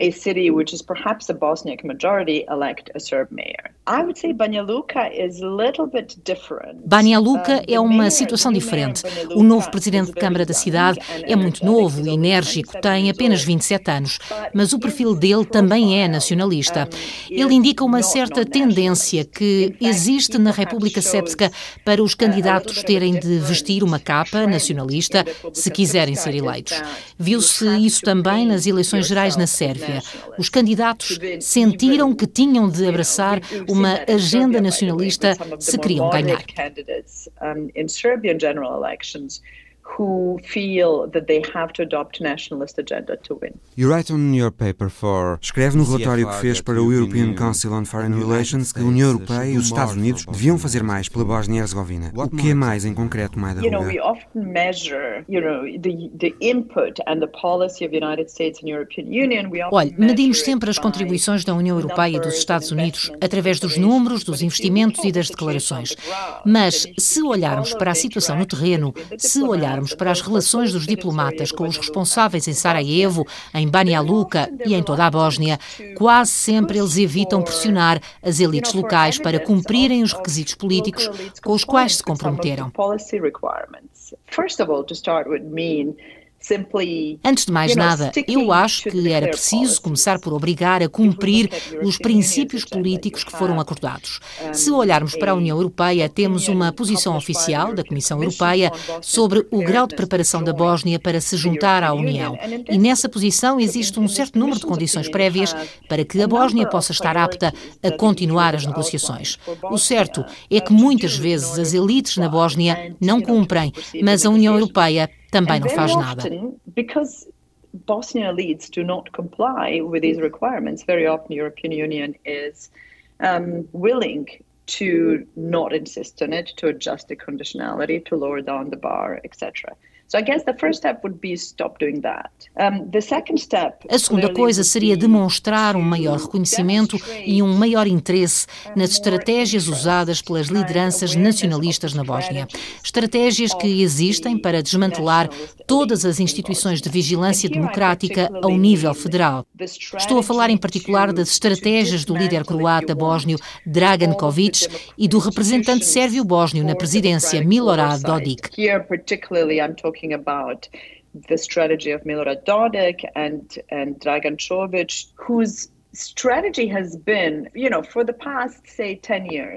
a city which is perhaps a Bosniak majority elect a Serb mayor. I would say Banja Luka is a little bit different. Banja Luka é uma situação diferente. O novo presidente de Câmara da cidade é muito novo e enérgico, tem apenas 27 anos, mas o perfil dele também é nacionalista. Ele indica uma certa tendência que existe na República Séptica para os candidatos terem de vestir uma capa nacionalista se quiserem ser eleitos. Viu-se isso também nas eleições gerais na Sérvia. Os candidatos sentiram que tinham de abraçar uma agenda nacionalista se queriam ganhar who feel that they have to adopt nationalist agenda to win. You write on your paper for Escreve no relatório que fez para o European Council on Foreign Relations que a União Europeia e os Estados Unidos deviam fazer mais pela Bósnia e Herzegovina. O que é mais em concreto, Maida You know, we often measure, you know, the, the input and the policy of the United States and European Union. Olha, medimos sempre as contribuições da União Europeia e dos Estados Unidos através dos números, dos investimentos e das declarações. Mas se olharmos para a situação no terreno, se olharmos olharmos para as relações dos diplomatas com os responsáveis em Sarajevo, em Banja Luka e em toda a Bósnia, quase sempre eles evitam pressionar as elites locais para cumprirem os requisitos políticos com os quais se comprometeram. Antes de mais nada, eu acho que era preciso começar por obrigar a cumprir os princípios políticos que foram acordados. Se olharmos para a União Europeia, temos uma posição oficial da Comissão Europeia sobre o grau de preparação da Bósnia para se juntar à União. E nessa posição existe um certo número de condições prévias para que a Bósnia possa estar apta a continuar as negociações. O certo é que muitas vezes as elites na Bósnia não cumprem, mas a União Europeia também não faz nada. Because Bosnia elites do not comply with these requirements, very often the European Union is um, willing to not insist on it, to adjust the conditionality, to lower down the bar, etc. A segunda coisa seria demonstrar um maior reconhecimento e um maior interesse nas estratégias usadas pelas lideranças nacionalistas na Bósnia. Estratégias que existem para desmantelar todas as instituições de vigilância democrática ao nível federal. Estou a falar em particular das estratégias do líder croata bósnio Dragan Kovic e do representante sérvio bósnio na presidência Milorad Dodik talking about the strategy of Milorad Dodik and, and Dragan Čović, whose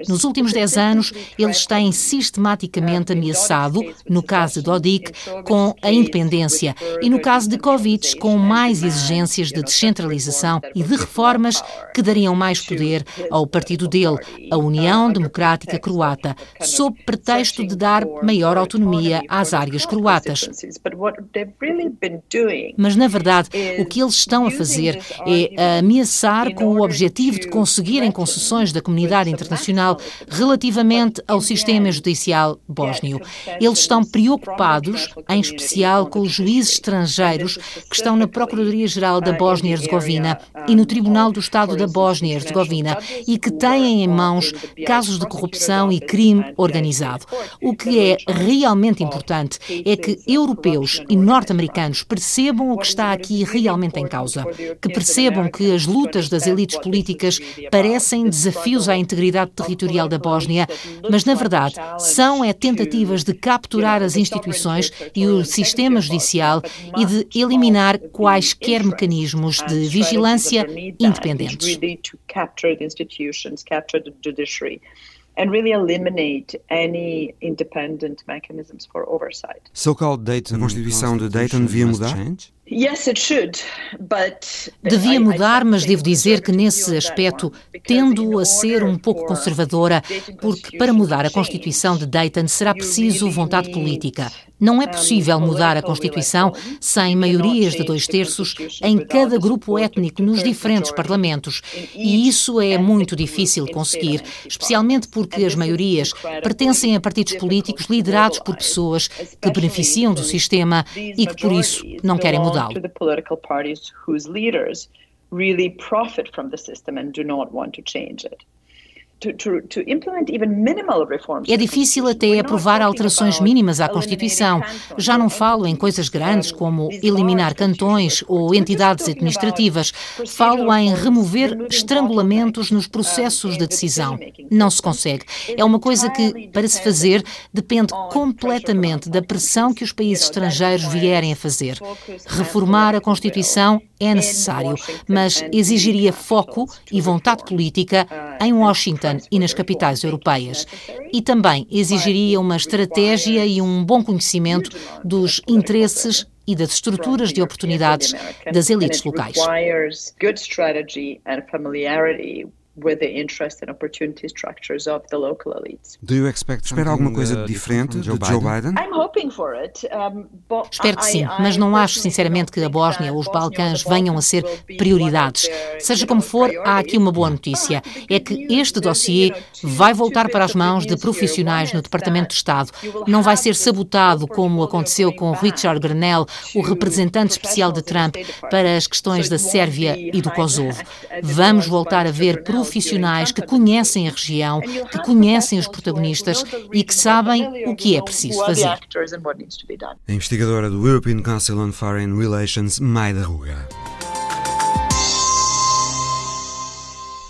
Nos últimos 10 anos, eles têm sistematicamente ameaçado, no caso de Dodik, com a independência e no caso de Kovic, com mais exigências de descentralização e de reformas que dariam mais poder ao partido dele, a União Democrática Croata, sob pretexto de dar maior autonomia às áreas croatas. Mas, na verdade, o que eles estão a fazer é ameaçar com o objetivo de conseguirem concessões da comunidade internacional relativamente ao sistema judicial bósnio. Eles estão preocupados, em especial, com os juízes estrangeiros que estão na Procuradoria-Geral da Bósnia-Herzegovina e no Tribunal do Estado da Bósnia-Herzegovina e que têm em mãos casos de corrupção e crime organizado. O que é realmente importante é que europeus e norte-americanos percebam o que está aqui realmente em causa, que percebam que as lutas das elites políticas parecem desafios à integridade territorial da Bósnia, mas na verdade são é tentativas de capturar as instituições e o sistema judicial e de eliminar quaisquer mecanismos de vigilância independentes. and really eliminate any independent mechanisms for oversight. So-called Dayton, a Constituição de Dayton devia mudar? Devia mudar, mas devo dizer que nesse aspecto tendo a ser um pouco conservadora, porque para mudar a Constituição de Dayton será preciso vontade política. Não é possível mudar a Constituição sem maiorias de dois terços em cada grupo étnico nos diferentes parlamentos. E isso é muito difícil de conseguir, especialmente porque as maiorias pertencem a partidos políticos liderados por pessoas que beneficiam do sistema e que, por isso, não querem mudar. To the political parties whose leaders really profit from the system and do not want to change it. É difícil até aprovar alterações mínimas à Constituição. Já não falo em coisas grandes como eliminar cantões ou entidades administrativas. Falo em remover estrangulamentos nos processos de decisão. Não se consegue. É uma coisa que, para se fazer, depende completamente da pressão que os países estrangeiros vierem a fazer. Reformar a Constituição é necessário, mas exigiria foco e vontade política em Washington e nas capitais europeias. E também exigiria uma estratégia e um bom conhecimento dos interesses e das estruturas de oportunidades das elites locais with the interest and opportunity structures of the local elites. Do you expect Espera alguma coisa diferente de Joe Biden? I'm hoping for it, um, but Espero que sim, mas não acho sinceramente que a Bósnia ou os Balcãs venham a ser prioridades. Seja como for, há aqui uma boa notícia. É que este dossiê vai voltar para as mãos de profissionais no Departamento de Estado. Não vai ser sabotado como aconteceu com Richard Grenell, o representante especial de Trump para as questões da Sérvia e do Kosovo. Vamos voltar a ver profissionais que conhecem a região, que conhecem os protagonistas e que sabem o que é preciso fazer. A investigadora do European Council on Foreign Relations, Maida Ruga.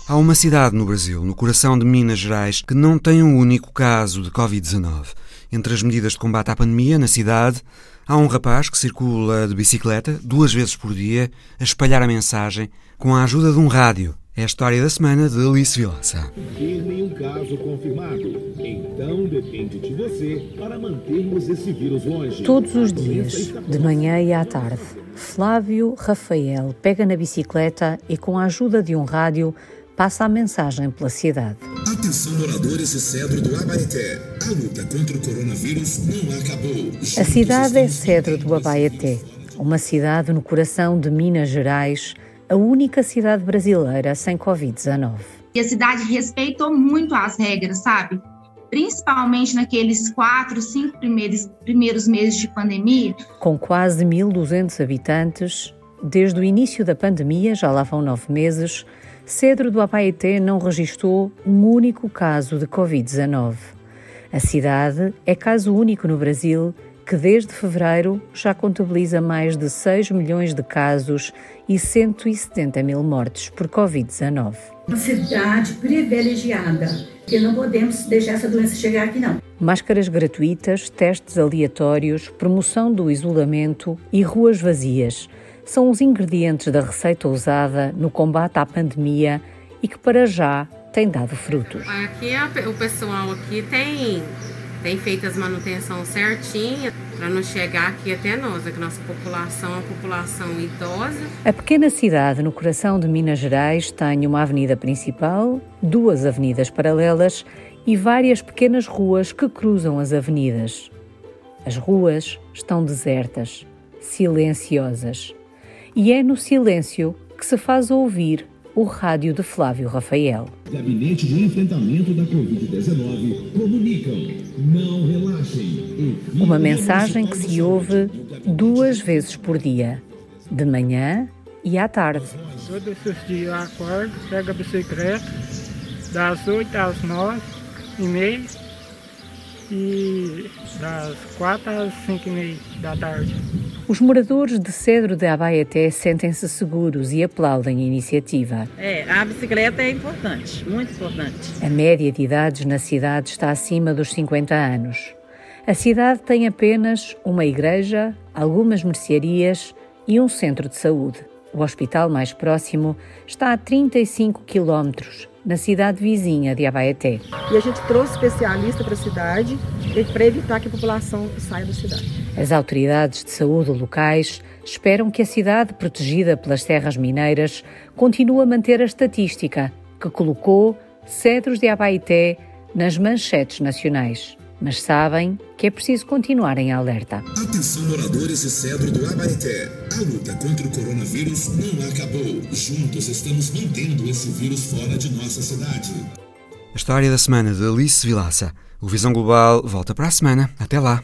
Há uma cidade no Brasil, no coração de Minas Gerais, que não tem um único caso de Covid-19. Entre as medidas de combate à pandemia na cidade, há um rapaz que circula de bicicleta duas vezes por dia a espalhar a mensagem com a ajuda de um rádio. É a história da semana de Alice Vilaça. nenhum caso confirmado. Então depende de você para mantermos esse vírus longe. Todos os dias, de manhã e à tarde, Flávio Rafael pega na bicicleta e, com a ajuda de um rádio, passa a mensagem pela cidade. Atenção moradores de Cedro do Abaeté. A luta contra o coronavírus não acabou. A cidade é Cedro do Abaeté, uma cidade no coração de Minas Gerais, a única cidade brasileira sem Covid-19. E a cidade respeitou muito as regras, sabe? Principalmente naqueles quatro, cinco primeiros, primeiros meses de pandemia. Com quase 1.200 habitantes, desde o início da pandemia, já lá vão nove meses, Cedro do Apaeté não registrou um único caso de Covid-19. A cidade é caso único no Brasil que desde fevereiro já contabiliza mais de 6 milhões de casos e 170 mil mortes por Covid-19. Uma cidade privilegiada, que não podemos deixar essa doença chegar aqui não. Máscaras gratuitas, testes aleatórios, promoção do isolamento e ruas vazias – são os ingredientes da receita usada no combate à pandemia e que para já tem dado frutos. Aqui o pessoal aqui tem, tem feito as manutenções certinha para não chegar aqui até nós, é que nossa população é uma população idosa. A pequena cidade no coração de Minas Gerais tem uma avenida principal, duas avenidas paralelas e várias pequenas ruas que cruzam as avenidas. As ruas estão desertas, silenciosas e é no silêncio que se faz ouvir o rádio de Flávio Rafael. Gabinete de Enfrentamento da Covid-19 comunicam: não relaxem. Uma mensagem que se ouve duas vezes por dia, de manhã e à tarde. Todos os dias eu acordo, pego a bicicleta, das 8 às 9 e meia e das 4 às 5 e meia da tarde. Os moradores de Cedro de Abaeté sentem-se seguros e aplaudem a iniciativa. É, a bicicleta é importante, muito importante. A média de idades na cidade está acima dos 50 anos. A cidade tem apenas uma igreja, algumas mercearias e um centro de saúde. O hospital mais próximo está a 35 quilómetros, na cidade vizinha de Abaeté. E a gente trouxe especialista para a cidade para evitar que a população saia da cidade. As autoridades de saúde locais esperam que a cidade, protegida pelas terras mineiras, continue a manter a estatística que colocou Cedros de Abaeté nas manchetes nacionais mas sabem que é preciso continuar em alerta. Atenção moradores de Cedro do Abaeté. A luta contra o coronavírus não acabou. Juntos estamos mantendo esse vírus fora de nossa cidade. A história da semana de Alice Vilaça. O Visão Global volta para a semana. Até lá.